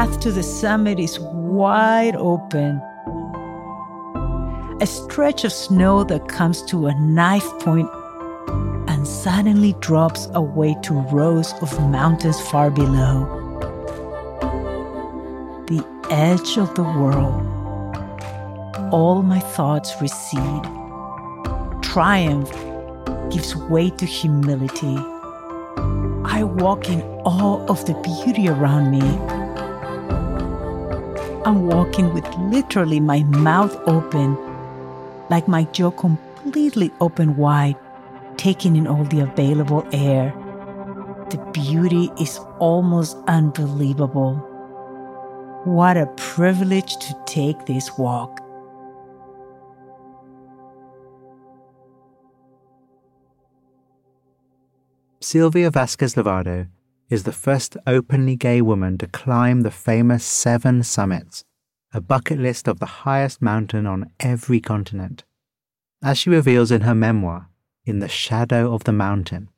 The path to the summit is wide open. A stretch of snow that comes to a knife point and suddenly drops away to rows of mountains far below. The edge of the world. All my thoughts recede. Triumph gives way to humility. I walk in awe of the beauty around me. I'm walking with literally my mouth open, like my jaw completely open wide, taking in all the available air. The beauty is almost unbelievable. What a privilege to take this walk. Silvia Vasquez Lavado is the first openly gay woman to climb the famous Seven Summits, a bucket list of the highest mountain on every continent. As she reveals in her memoir, In the Shadow of the Mountain,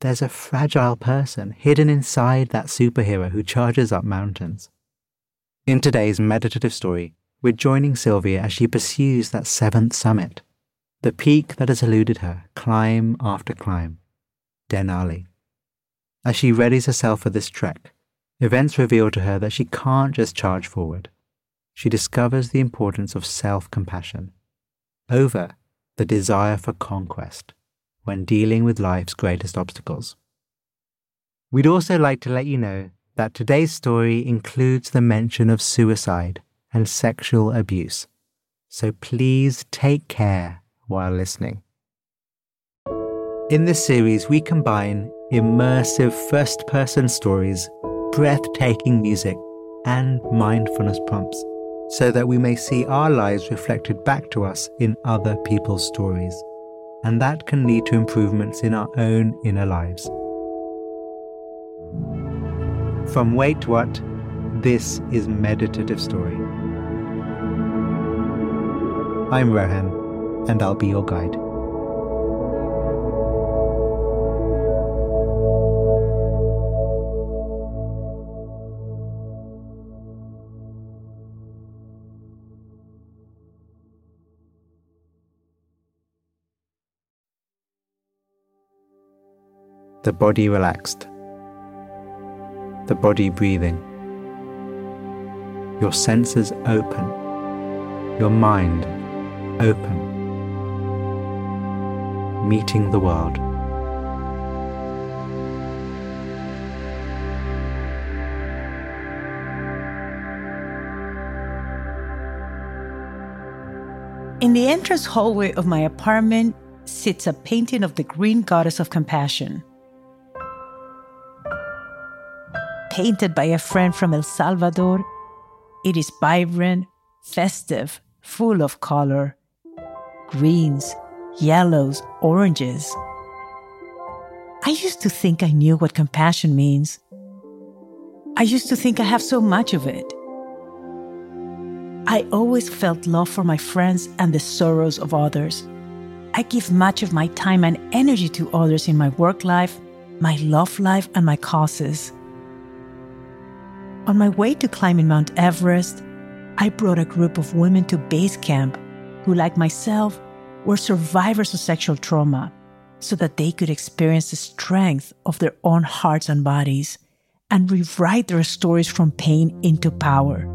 there's a fragile person hidden inside that superhero who charges up mountains. In today's meditative story, we're joining Silvia as she pursues that seventh summit, the peak that has eluded her climb after climb. Denali. As she readies herself for this trek, events reveal to her that she can't just charge forward. She discovers the importance of self compassion over the desire for conquest when dealing with life's greatest obstacles. We'd also like to let you know that today's story includes the mention of suicide and sexual abuse, so please take care while listening. In this series, we combine immersive first person stories, breathtaking music, and mindfulness prompts so that we may see our lives reflected back to us in other people's stories. And that can lead to improvements in our own inner lives. From Wait What, this is Meditative Story. I'm Rohan, and I'll be your guide. The body relaxed, the body breathing, your senses open, your mind open, meeting the world. In the entrance hallway of my apartment sits a painting of the Green Goddess of Compassion. Painted by a friend from El Salvador. It is vibrant, festive, full of color greens, yellows, oranges. I used to think I knew what compassion means. I used to think I have so much of it. I always felt love for my friends and the sorrows of others. I give much of my time and energy to others in my work life, my love life, and my causes. On my way to climbing Mount Everest, I brought a group of women to base camp who, like myself, were survivors of sexual trauma so that they could experience the strength of their own hearts and bodies and rewrite their stories from pain into power.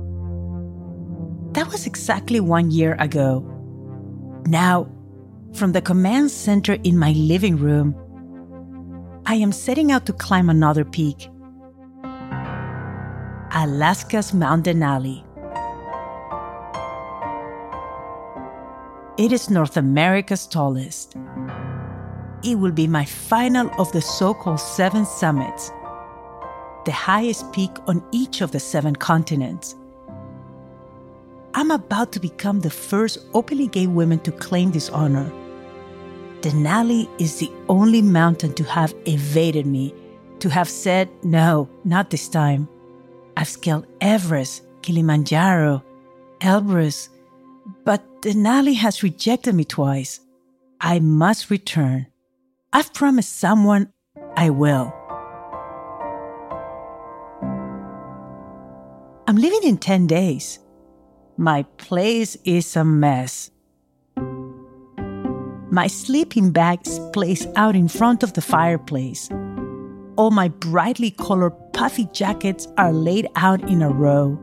That was exactly one year ago. Now, from the command center in my living room, I am setting out to climb another peak Alaska's Mount Denali. It is North America's tallest. It will be my final of the so called seven summits, the highest peak on each of the seven continents. I'm about to become the first openly gay woman to claim this honor. Denali is the only mountain to have evaded me, to have said, no, not this time. I've scaled Everest, Kilimanjaro, Elbrus, but Denali has rejected me twice. I must return. I've promised someone I will. I'm leaving in 10 days. My place is a mess. My sleeping bag is placed out in front of the fireplace. All my brightly colored puffy jackets are laid out in a row.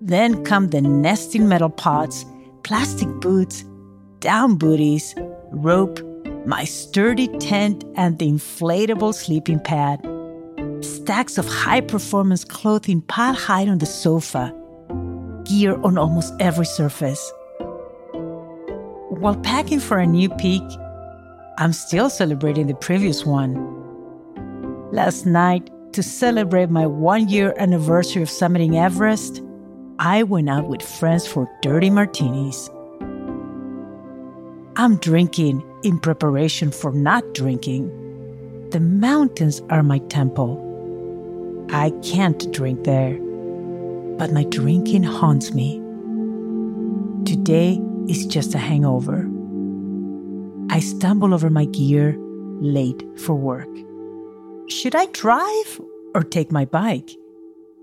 Then come the nesting metal pots, plastic boots, down booties, rope, my sturdy tent, and the inflatable sleeping pad. Stacks of high performance clothing piled high on the sofa. Gear on almost every surface. While packing for a new peak, I'm still celebrating the previous one. Last night, to celebrate my one year anniversary of summiting Everest, I went out with friends for dirty martinis. I'm drinking in preparation for not drinking. The mountains are my temple. I can't drink there, but my drinking haunts me. Today is just a hangover. I stumble over my gear late for work. Should I drive or take my bike?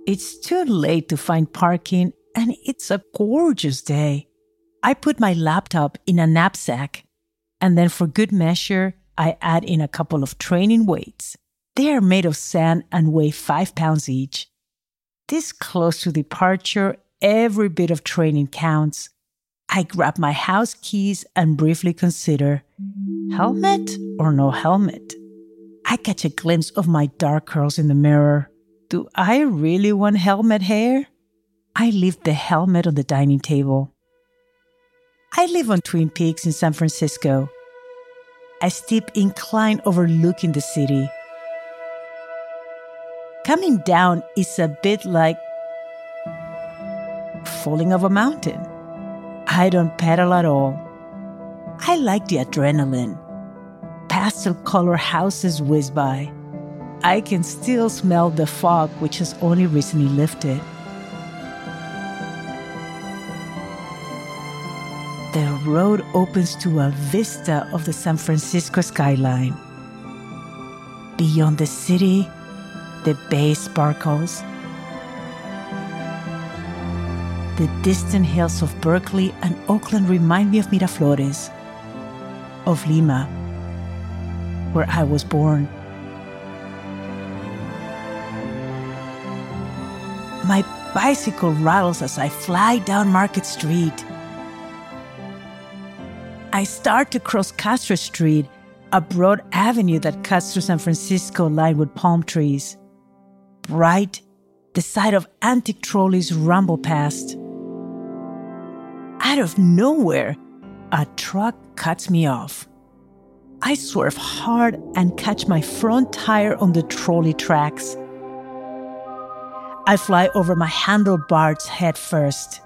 It's too late to find parking and it's a gorgeous day. I put my laptop in a knapsack and then for good measure, I add in a couple of training weights. They are made of sand and weigh five pounds each. This close to departure, every bit of training counts. I grab my house keys and briefly consider helmet or no helmet. I catch a glimpse of my dark curls in the mirror. Do I really want helmet hair? I leave the helmet on the dining table. I live on Twin Peaks in San Francisco, a steep incline overlooking the city. Coming down is a bit like falling off a mountain. I don't pedal at all. I like the adrenaline. Pastel color houses whiz by. I can still smell the fog, which has only recently lifted. The road opens to a vista of the San Francisco skyline. Beyond the city, the bay sparkles. The distant hills of Berkeley and Oakland remind me of Miraflores, of Lima, where I was born. My bicycle rattles as I fly down Market Street. I start to cross Castro Street, a broad avenue that cuts through San Francisco lined with palm trees. Bright, the sight of antique trolleys rumble past. Out of nowhere, a truck cuts me off. I swerve hard and catch my front tire on the trolley tracks. I fly over my handlebars head first,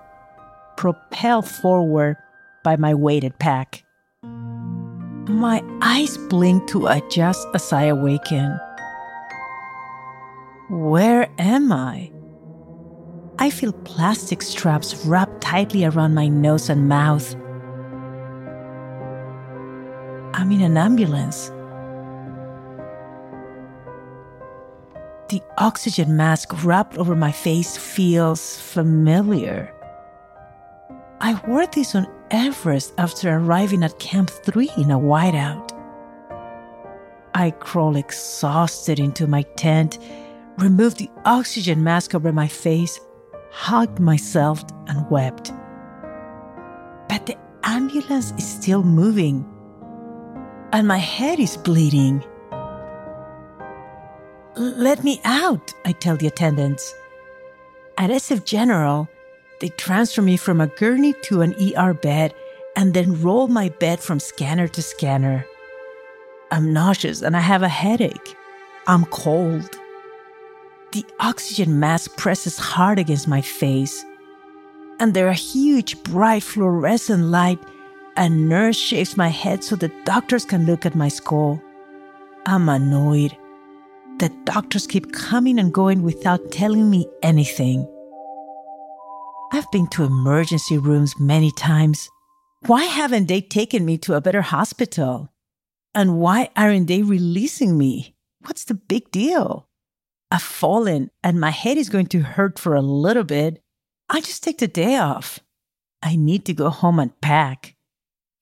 propelled forward by my weighted pack. My eyes blink to adjust as I awaken. Where am I? I feel plastic straps wrapped tightly around my nose and mouth. I'm in an ambulance. The oxygen mask wrapped over my face feels familiar. I wore this on Everest after arriving at Camp 3 in a whiteout. I crawl exhausted into my tent, removed the oxygen mask over my face, hugged myself, and wept. But the ambulance is still moving and my head is bleeding. Let me out, I tell the attendants. At SF General, they transfer me from a gurney to an ER bed and then roll my bed from scanner to scanner. I'm nauseous and I have a headache. I'm cold. The oxygen mask presses hard against my face, and there are huge bright fluorescent light a nurse shaves my head so the doctors can look at my skull. I'm annoyed. The doctors keep coming and going without telling me anything. I've been to emergency rooms many times. Why haven't they taken me to a better hospital? And why aren't they releasing me? What's the big deal? I've fallen and my head is going to hurt for a little bit, I just take the day off. I need to go home and pack.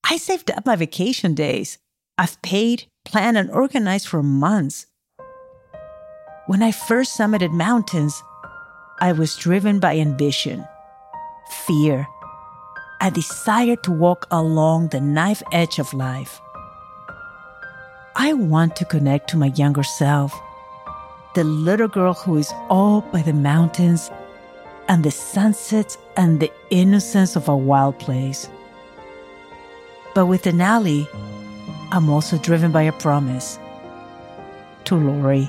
I saved up my vacation days. I've paid, planned, and organized for months. When I first summited mountains, I was driven by ambition, fear, a desire to walk along the knife edge of life. I want to connect to my younger self, the little girl who is all by the mountains and the sunsets and the innocence of a wild place. But with Denali, I'm also driven by a promise to Lori.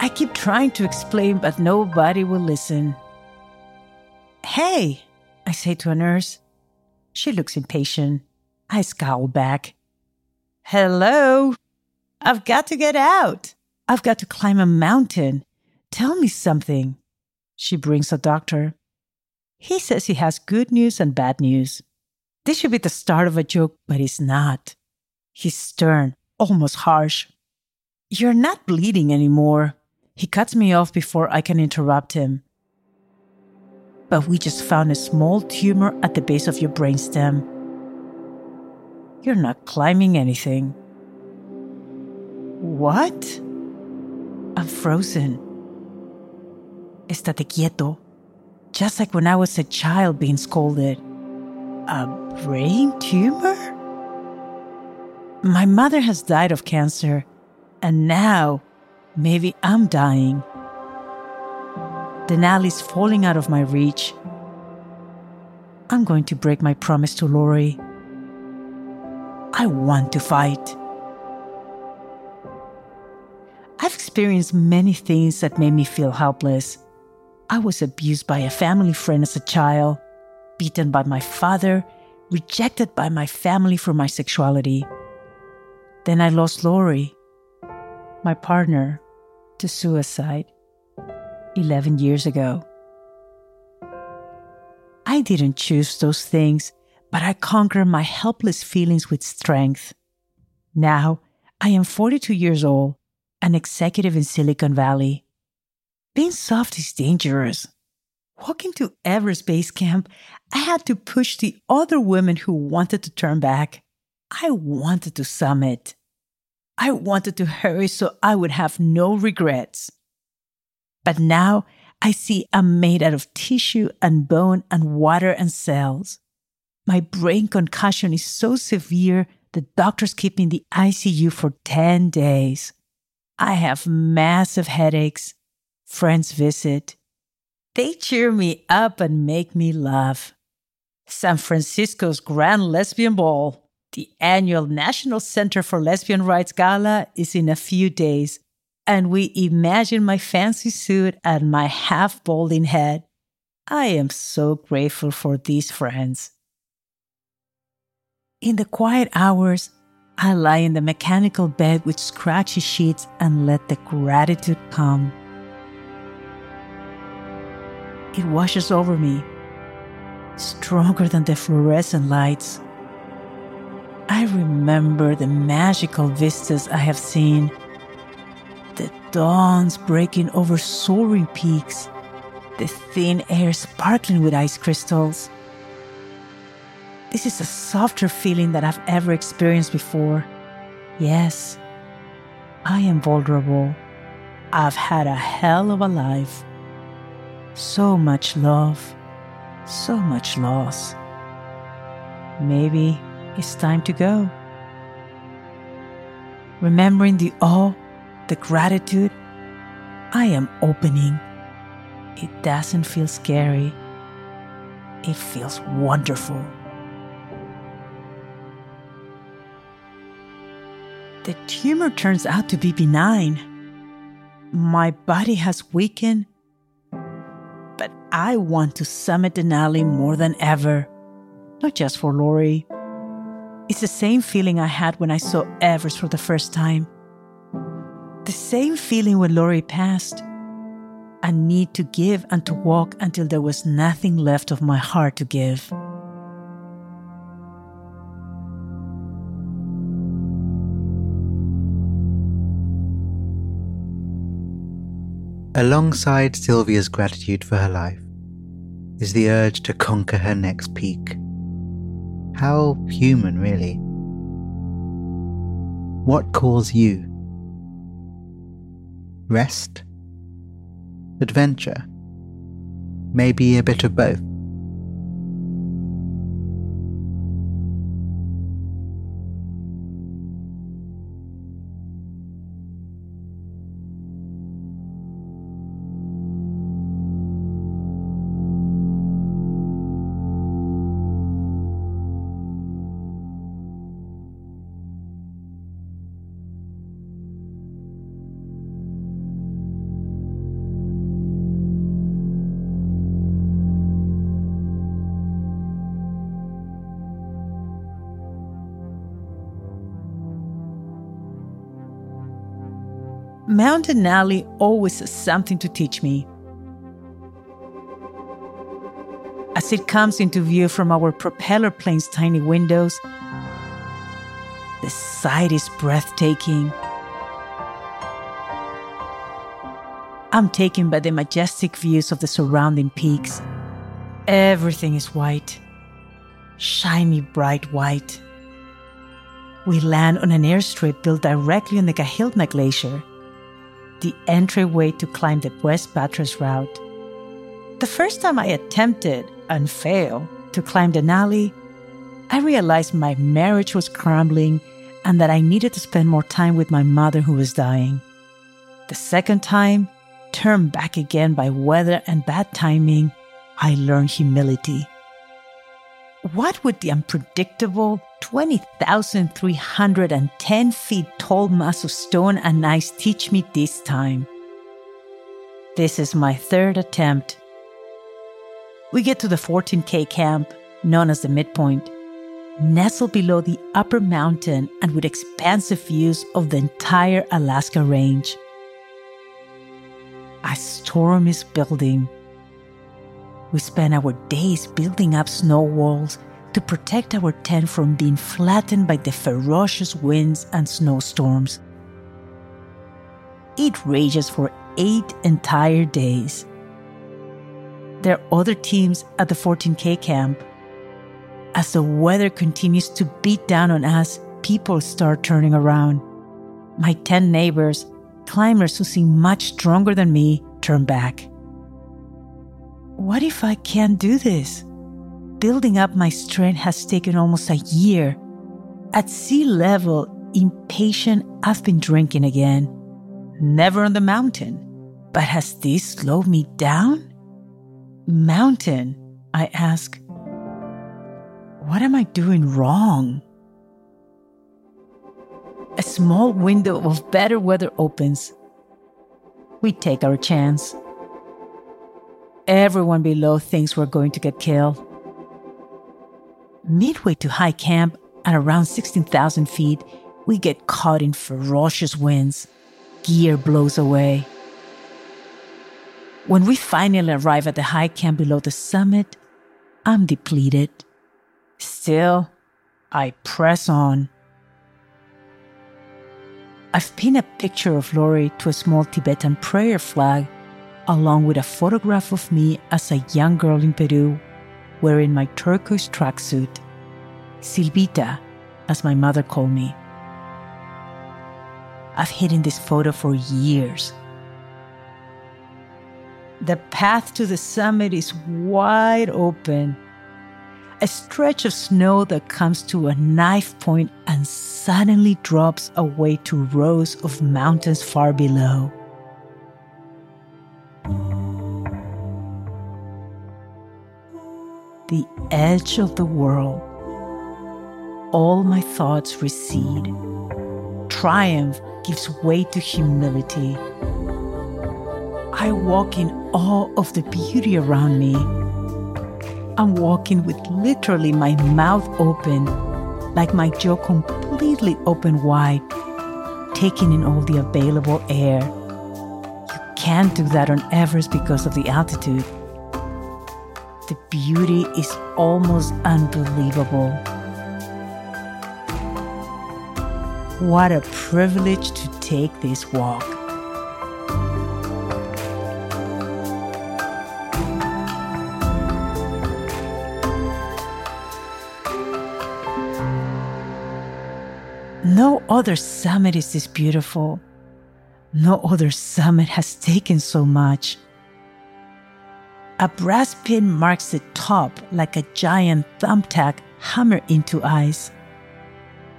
I keep trying to explain, but nobody will listen. Hey, I say to a nurse. She looks impatient. I scowl back. Hello? I've got to get out. I've got to climb a mountain. Tell me something. She brings a doctor. He says he has good news and bad news. This should be the start of a joke, but it's not. He's stern, almost harsh. You're not bleeding anymore. He cuts me off before I can interrupt him. But we just found a small tumor at the base of your brainstem. You're not climbing anything. What? I'm frozen. Estate quieto. Just like when I was a child being scolded. A brain tumor? My mother has died of cancer, and now maybe I'm dying. Denali's falling out of my reach. I'm going to break my promise to Lori. I want to fight. I've experienced many things that made me feel helpless. I was abused by a family friend as a child, beaten by my father, rejected by my family for my sexuality. Then I lost Lori, my partner, to suicide 11 years ago. I didn't choose those things, but I conquered my helpless feelings with strength. Now, I am 42 years old, an executive in Silicon Valley. Being soft is dangerous. Walking to Everest Base Camp, I had to push the other women who wanted to turn back. I wanted to summit. I wanted to hurry so I would have no regrets. But now I see I'm made out of tissue and bone and water and cells. My brain concussion is so severe the doctors keep me in the ICU for 10 days. I have massive headaches friends visit. They cheer me up and make me laugh. San Francisco's Grand Lesbian Ball, the annual National Center for Lesbian Rights Gala, is in a few days, and we imagine my fancy suit and my half balding head. I am so grateful for these friends. In the quiet hours, I lie in the mechanical bed with scratchy sheets and let the gratitude come. It washes over me, stronger than the fluorescent lights. I remember the magical vistas I have seen, the dawns breaking over soaring peaks, the thin air sparkling with ice crystals. This is a softer feeling that I've ever experienced before. Yes, I am vulnerable. I've had a hell of a life. So much love, so much loss. Maybe it's time to go. Remembering the awe, the gratitude, I am opening. It doesn't feel scary, it feels wonderful. The tumor turns out to be benign. My body has weakened I want to summit Denali more than ever. Not just for Lori. It's the same feeling I had when I saw Everest for the first time. The same feeling when Lori passed. A need to give and to walk until there was nothing left of my heart to give. Alongside Silvia's gratitude for her life is the urge to conquer her next peak. How human, really. What calls you? Rest? Adventure? Maybe a bit of both. Mount Denali always has something to teach me. As it comes into view from our propeller plane's tiny windows, the sight is breathtaking. I'm taken by the majestic views of the surrounding peaks. Everything is white, shiny bright white. We land on an airstrip built directly on the Kahiltna Glacier the entryway to climb the West Buttress route. The first time I attempted and failed to climb Denali, I realized my marriage was crumbling and that I needed to spend more time with my mother who was dying. The second time, turned back again by weather and bad timing, I learned humility. What would the unpredictable 20,310 feet tall mass of stone and ice teach me this time? This is my third attempt. We get to the 14K camp, known as the midpoint, nestled below the upper mountain and with expansive views of the entire Alaska range. A storm is building we spend our days building up snow walls to protect our tent from being flattened by the ferocious winds and snowstorms. It rages for eight entire days. There are other teams at the 14K camp. As the weather continues to beat down on us, people start turning around. My 10 neighbors, climbers who seem much stronger than me, turn back. What if I can't do this? Building up my strength has taken almost a year. At sea level, impatient, I've been drinking again. Never on the mountain. But has this slowed me down? Mountain, I ask. What am I doing wrong? A small window of better weather opens. We take our chance. Everyone below thinks we're going to get killed. Midway to high camp, at around 16,000 feet, we get caught in ferocious winds. Gear blows away. When we finally arrive at the high camp below the summit, I'm depleted. Still, I press on. I've pinned a picture of Lori to a small Tibetan prayer flag along with a photograph of me as a young girl in Peru wearing my turquoise tracksuit, Silvita, as my mother called me. I've hidden this photo for years. The path to the summit is wide open. A stretch of snow that comes to a knife point and suddenly drops away to rows of mountains far below. The edge of the world, all my thoughts recede. Triumph gives way to humility. I walk in awe of the beauty around me. I'm walking with literally my mouth open, like my jaw completely open wide, taking in all the available air. You can't do that on Everest because of the altitude the beauty is almost unbelievable. What a privilege to take this walk. No other summit is this beautiful. No other summit has taken so much. A brass pin marks the top like a giant thumbtack hammered into ice.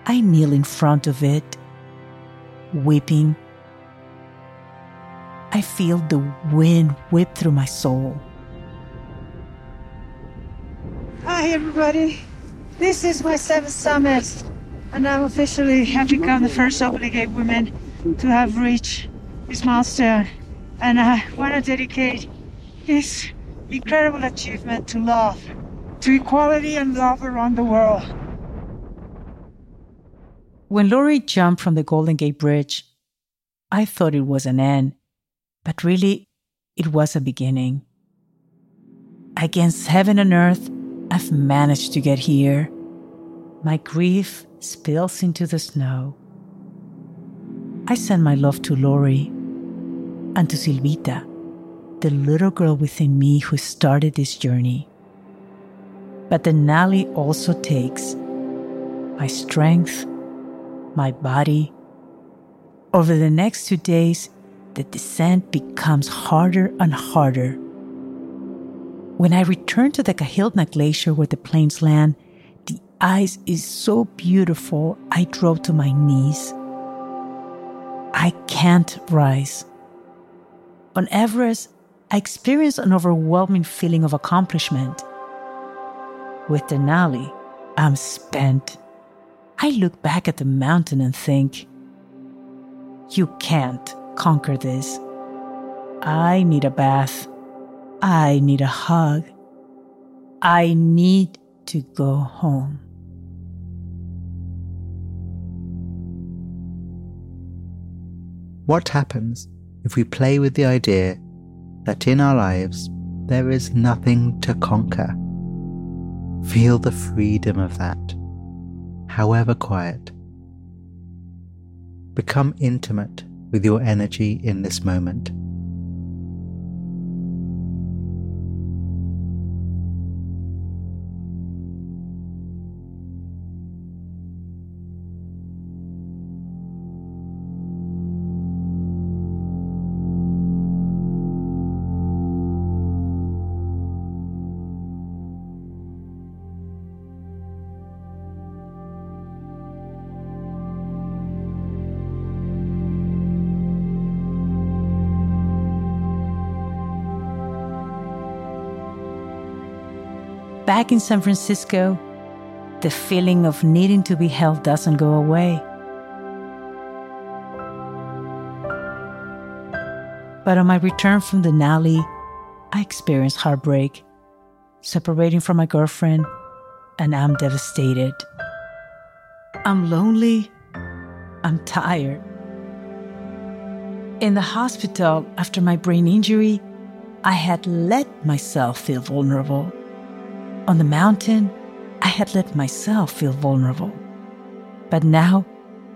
I kneel in front of it, weeping. I feel the wind whip through my soul. Hi, everybody. This is my seventh summit, and I'm officially have become the first gay woman to have reached this milestone. And I want to dedicate this incredible achievement to love, to equality and love around the world. When Lori jumped from the Golden Gate Bridge, I thought it was an end, but really, it was a beginning. Against heaven and earth, I've managed to get here. My grief spills into the snow. I send my love to Lori and to Silvita, the little girl within me who started this journey. But the Denali also takes my strength, my body. Over the next two days, the descent becomes harder and harder. When I return to the Kahiltna Glacier where the planes land, the ice is so beautiful I drop to my knees. I can't rise. On Everest, I experience an overwhelming feeling of accomplishment. With Denali, I'm spent. I look back at the mountain and think, you can't conquer this. I need a bath. I need a hug. I need to go home. What happens if we play with the idea that in our lives there is nothing to conquer? Feel the freedom of that, however quiet. Become intimate with your energy in this moment. Back in San Francisco, the feeling of needing to be held doesn't go away. But on my return from Denali, I experienced heartbreak, separating from my girlfriend, and I'm devastated. I'm lonely. I'm tired. In the hospital after my brain injury, I had let myself feel vulnerable. On the mountain, I had let myself feel vulnerable. But now,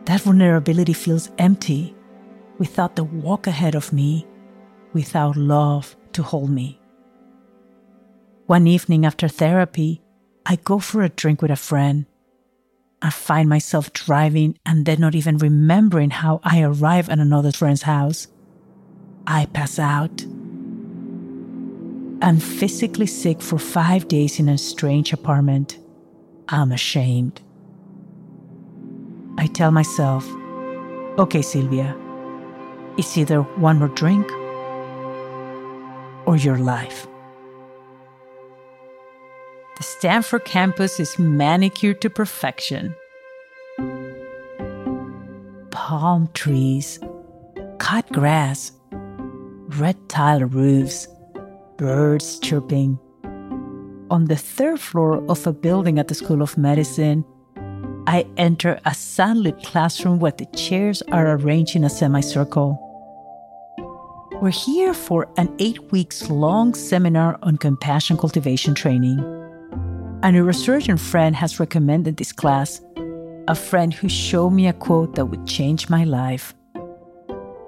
that vulnerability feels empty without the walk ahead of me, without love to hold me. One evening after therapy, I go for a drink with a friend. I find myself driving and then not even remembering how I arrive at another friend's house. I pass out I'm physically sick for five days in a strange apartment. I'm ashamed. I tell myself, okay, Silvia, it's either one more drink or your life. The Stanford campus is manicured to perfection. Palm trees, cut grass, red tile roofs birds chirping. On the third floor of a building at the School of Medicine, I enter a sunlit classroom where the chairs are arranged in a semicircle. We're here for an eight weeks long seminar on compassion cultivation training. A neurosurgeon friend has recommended this class, a friend who showed me a quote that would change my life.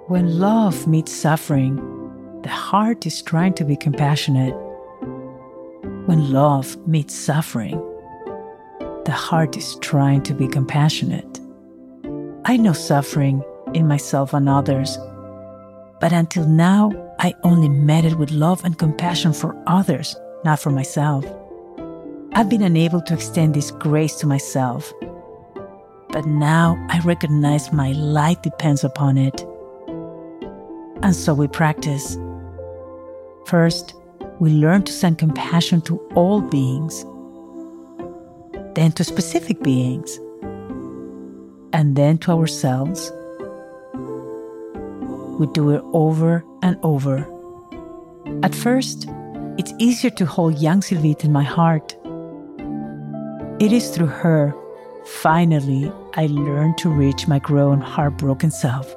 When love meets suffering, the heart is trying to be compassionate. When love meets suffering, the heart is trying to be compassionate. I know suffering in myself and others, but until now, I only met it with love and compassion for others, not for myself. I've been unable to extend this grace to myself, but now I recognize my life depends upon it. And so we practice. First, we learn to send compassion to all beings, then to specific beings, and then to ourselves. We do it over and over. At first, it's easier to hold young Silvita in my heart. It is through her, finally, I learned to reach my grown, heartbroken self.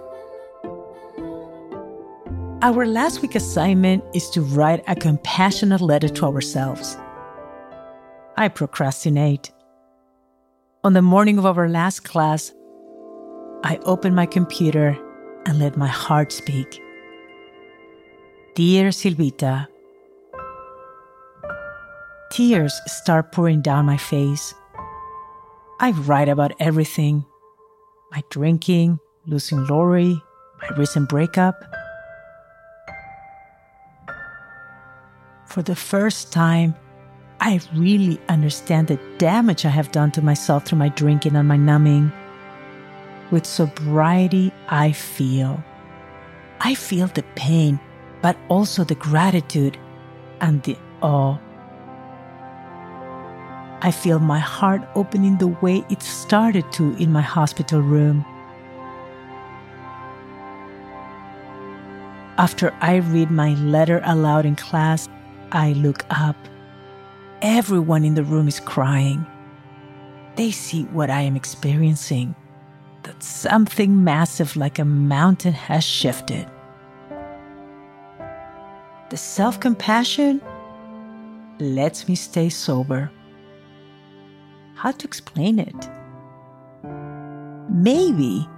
Our last week assignment is to write a compassionate letter to ourselves. I procrastinate. On the morning of our last class, I open my computer and let my heart speak. Dear Silvita, tears start pouring down my face. I write about everything my drinking, losing Lori, my recent breakup. For the first time, I really understand the damage I have done to myself through my drinking and my numbing. With sobriety, I feel. I feel the pain, but also the gratitude and the awe. I feel my heart opening the way it started to in my hospital room. After I read my letter aloud in class, I look up. Everyone in the room is crying. They see what I am experiencing that something massive like a mountain has shifted. The self compassion lets me stay sober. How to explain it? Maybe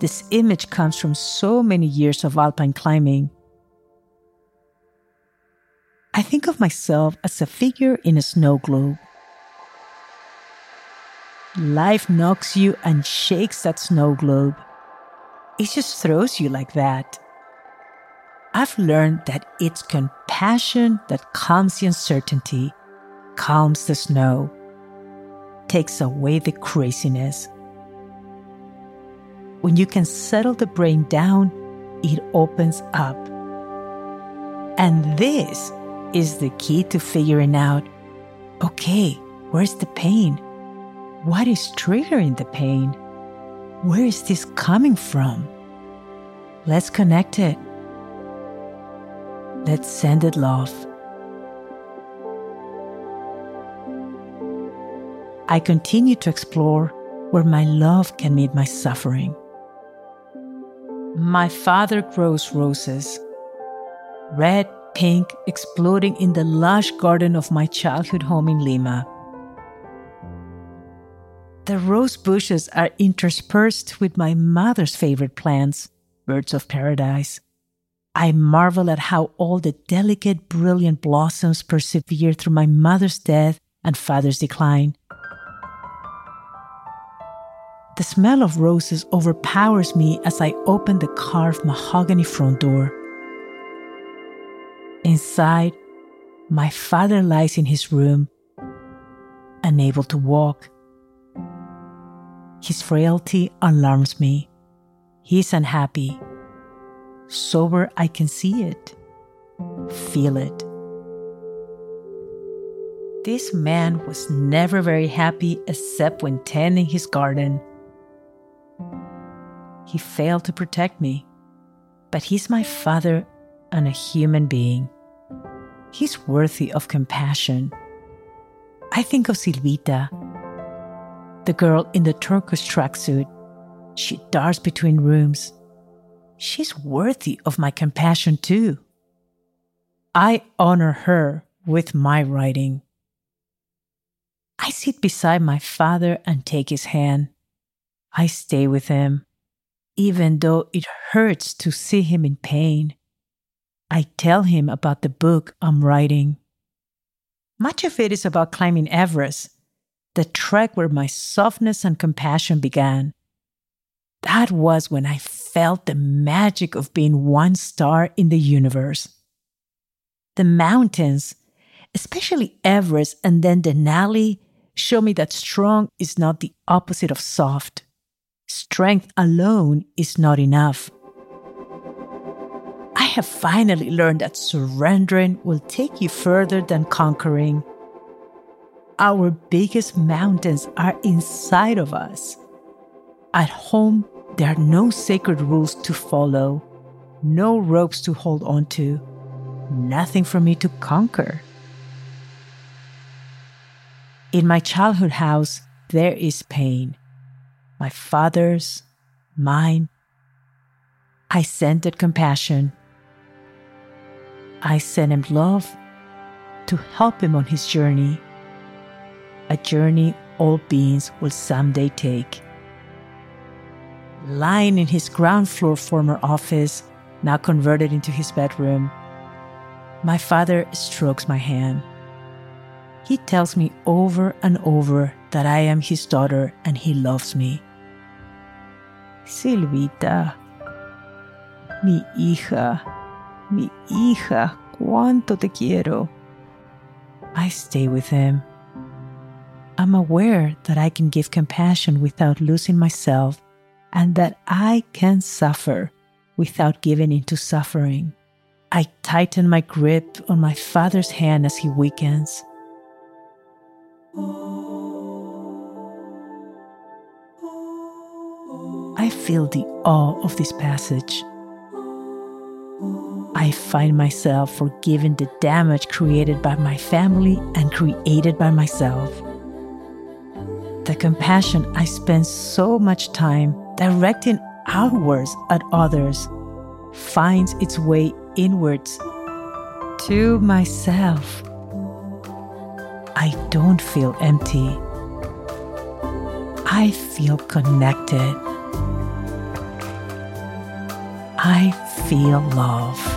this image comes from so many years of alpine climbing think of myself as a figure in a snow globe. Life knocks you and shakes that snow globe. It just throws you like that. I've learned that it's compassion that calms the uncertainty, calms the snow, takes away the craziness. When you can settle the brain down, it opens up. And this is the key to figuring out okay, where's the pain? What is triggering the pain? Where is this coming from? Let's connect it. Let's send it love. I continue to explore where my love can meet my suffering. My father grows roses, red pink exploding in the lush garden of my childhood home in Lima. The rose bushes are interspersed with my mother's favorite plants, birds of paradise. I marvel at how all the delicate, brilliant blossoms persevere through my mother's death and father's decline. The smell of roses overpowers me as I open the carved mahogany front door. Inside, my father lies in his room, unable to walk. His frailty alarms me. He is unhappy. Sober, I can see it, feel it. This man was never very happy except when tending his garden. He failed to protect me, but he's my father and a human being. He's worthy of compassion. I think of Silvita, the girl in the turquoise tracksuit. She darts between rooms. She's worthy of my compassion too. I honor her with my writing. I sit beside my father and take his hand. I stay with him, even though it hurts to see him in pain. I tell him about the book I'm writing. Much of it is about climbing Everest, the trek where my softness and compassion began. that was when I felt the magic of being one star in the universe. The mountains, especially Everest and then Denali, show me that strong is not the opposite of soft. Strength alone is not enough. Have finally learned that surrendering will take you further than conquering. Our biggest mountains are inside of us. At home, there are no sacred rules to follow, no ropes to hold on to, nothing for me to conquer. In my childhood house, there is pain. My father's, mine. I scented compassion. I sent him love to help him on his journey, a journey all beings will someday take. Lying in his ground floor former office, now converted into his bedroom, my father strokes my hand. He tells me over and over that I am his daughter and he loves me. Silvita, mi hija, mi hija, cuánto te quiero. I stay with him. I'm aware that I can give compassion without losing myself and that I can suffer without giving into suffering. I tighten my grip on my father's hand as he weakens. I feel the awe of this passage. I find myself forgiving the damage created by my family and created by myself. The compassion I spend so much time directing outwards at others finds its way inwards to myself. I don't feel empty. I feel connected. I feel love.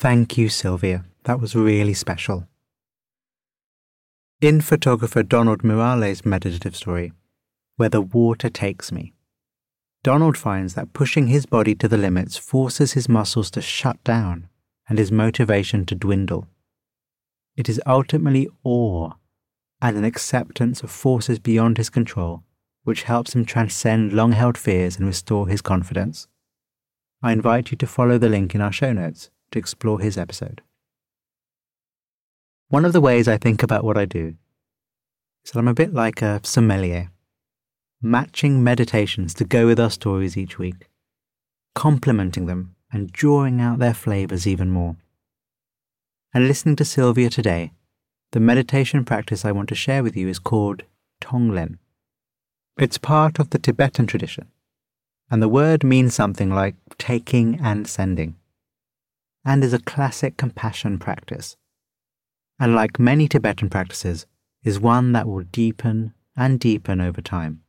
Thank you, Silvia. That was really special. In photographer Donald Miralle's meditative story, Where the Water Takes Me, Donald finds that pushing his body to the limits forces his muscles to shut down and his motivation to dwindle. It is ultimately awe and an acceptance of forces beyond his control which helps him transcend long held fears and restore his confidence. I invite you to follow the link in our show notes to explore his episode. One of the ways I think about what I do is that I'm a bit like a sommelier, matching meditations to go with our stories each week, complementing them and drawing out their flavors even more. And listening to Silvia today, the meditation practice I want to share with you is called Tonglen. It's part of the Tibetan tradition, and the word means something like taking and sending and is a classic compassion practice. And like many Tibetan practices, is one that will deepen and deepen over time.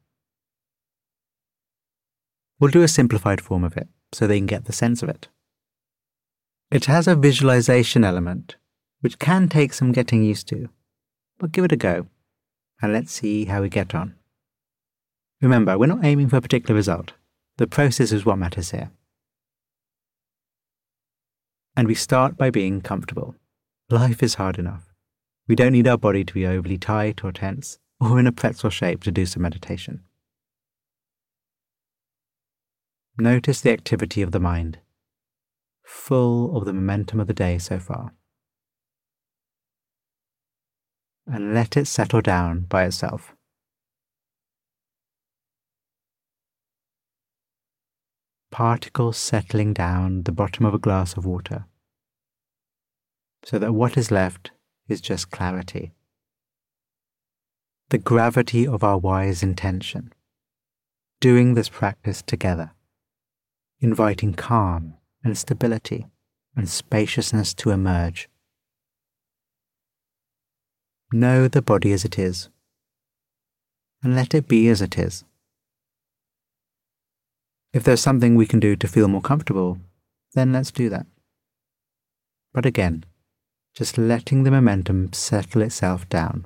We'll do a simplified form of it so they can get the sense of it. It has a visualization element, which can take some getting used to, but give it a go, and let's see how we get on. Remember, we're not aiming for a particular result. The process is what matters here. And we start by being comfortable. Life is hard enough. We don't need our body to be overly tight or tense or in a pretzel shape to do some meditation. Notice the activity of the mind, full of the momentum of the day so far. And let it settle down by itself. Particles settling down the bottom of a glass of water, so that what is left is just clarity. The gravity of our wise intention, doing this practice together, inviting calm and stability and spaciousness to emerge. Know the body as it is, and let it be as it is. If there's something we can do to feel more comfortable, then let's do that. But again, just letting the momentum settle itself down.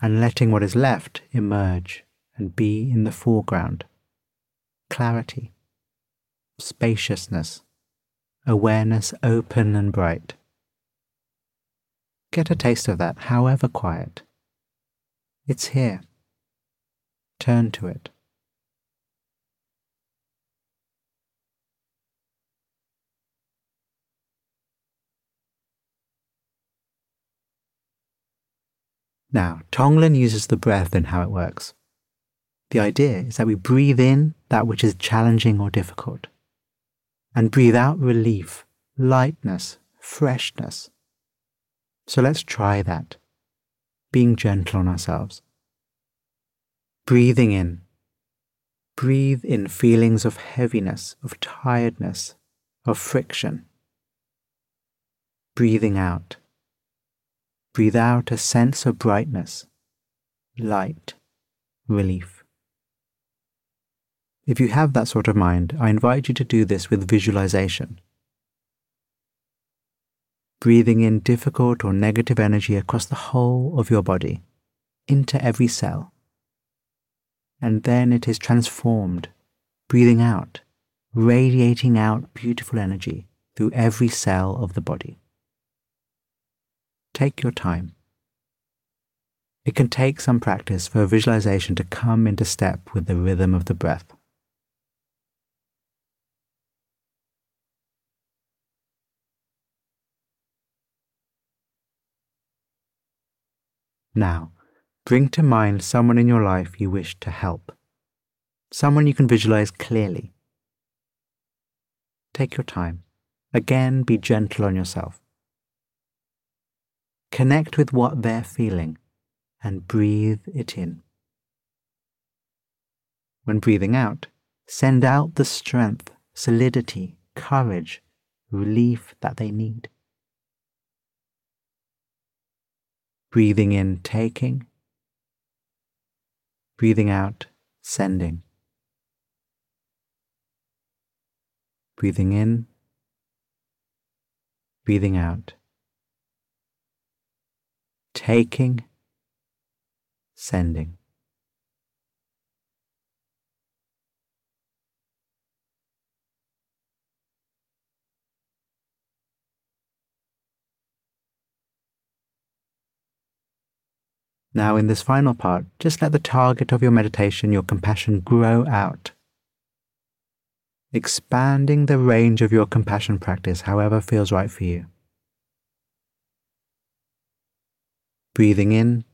And letting what is left emerge and be in the foreground. Clarity, spaciousness, awareness open and bright. Get a taste of that, however quiet. It's here. Turn to it. Now, Tonglen uses the breath in how it works. The idea is that we breathe in that which is challenging or difficult, and breathe out relief, lightness, freshness. So let's try that, being gentle on ourselves. Breathing in. Breathe in feelings of heaviness, of tiredness, of friction. Breathing out breathe out a sense of brightness, light, relief. If you have that sort of mind, I invite you to do this with visualization. Breathing in difficult or negative energy across the whole of your body, into every cell. And then it is transformed, breathing out, radiating out beautiful energy through every cell of the body. Take your time. It can take some practice for a visualization to come into step with the rhythm of the breath. Now, bring to mind someone in your life you wish to help, someone you can visualize clearly. Take your time. Again, be gentle on yourself. Connect with what they're feeling and breathe it in. When breathing out, send out the strength, solidity, courage, relief that they need. Breathing in, taking. Breathing out, sending. Breathing in, breathing out taking, sending. Now, in this final part, just let the target of your meditation, your compassion, grow out. Expanding the range of your compassion practice however feels right for you. Breathing in,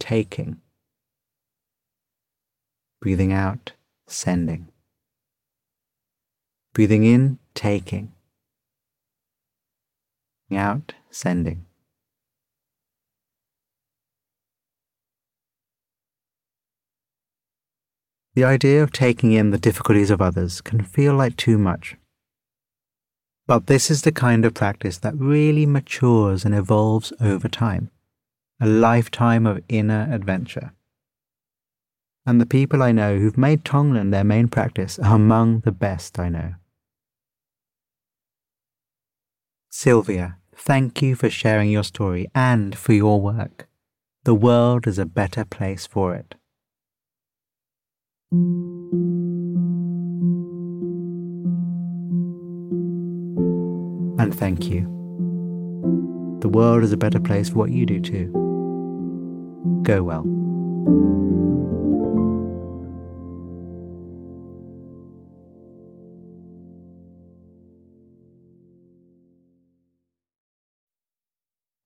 taking. Breathing out, sending. Breathing in, taking. Out, sending. The idea of taking in the difficulties of others can feel like too much. But this is the kind of practice that really matures and evolves over time a lifetime of inner adventure. And the people I know who've made Tonglen their main practice are among the best I know. Silvia, thank you for sharing your story and for your work. The world is a better place for it. And thank you. The world is a better place for what you do too. Go well.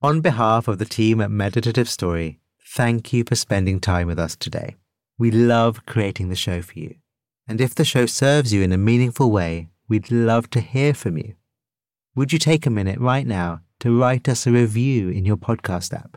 On behalf of the team at Meditative Story, thank you for spending time with us today. We love creating the show for you, And if the show serves you in a meaningful way, we'd love to hear from you. Would you take a minute right now to write us a review in your podcast app?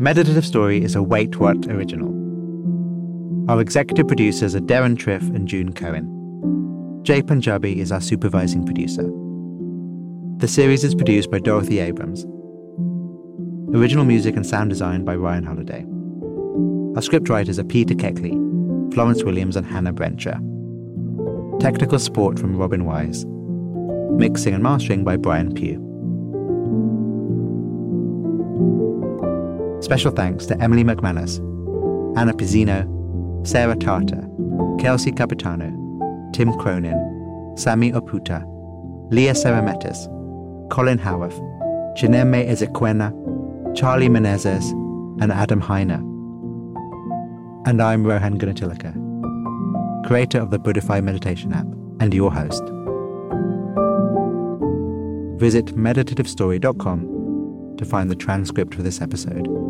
Meditative Story is a Wait What original. Our executive producers are Deron Triff and June Cohen. Jay Punjabi is our supervising producer. The series is produced by Dorothy Abrams. Original music and sound design by Ryan Holladay. Our scriptwriters are Peter Keckley, Florence Williams, and Hannah Brencher. Technical support from Robin Wise. Mixing and mastering by Brian Pugh. Special thanks to Emily McManus, Anna Pizzino, Sarah Tartar, Kelsey Capitano, Tim Cronin, Sami Oputa, Leah Serametis, Colin Howarth, Chineme Ezequena, Charlie Menezes, and Adam Heiner. And I'm Rohan Gunatillake, creator of the Buddhify Meditation app and your host. Visit meditativestory.com to find the transcript for this episode.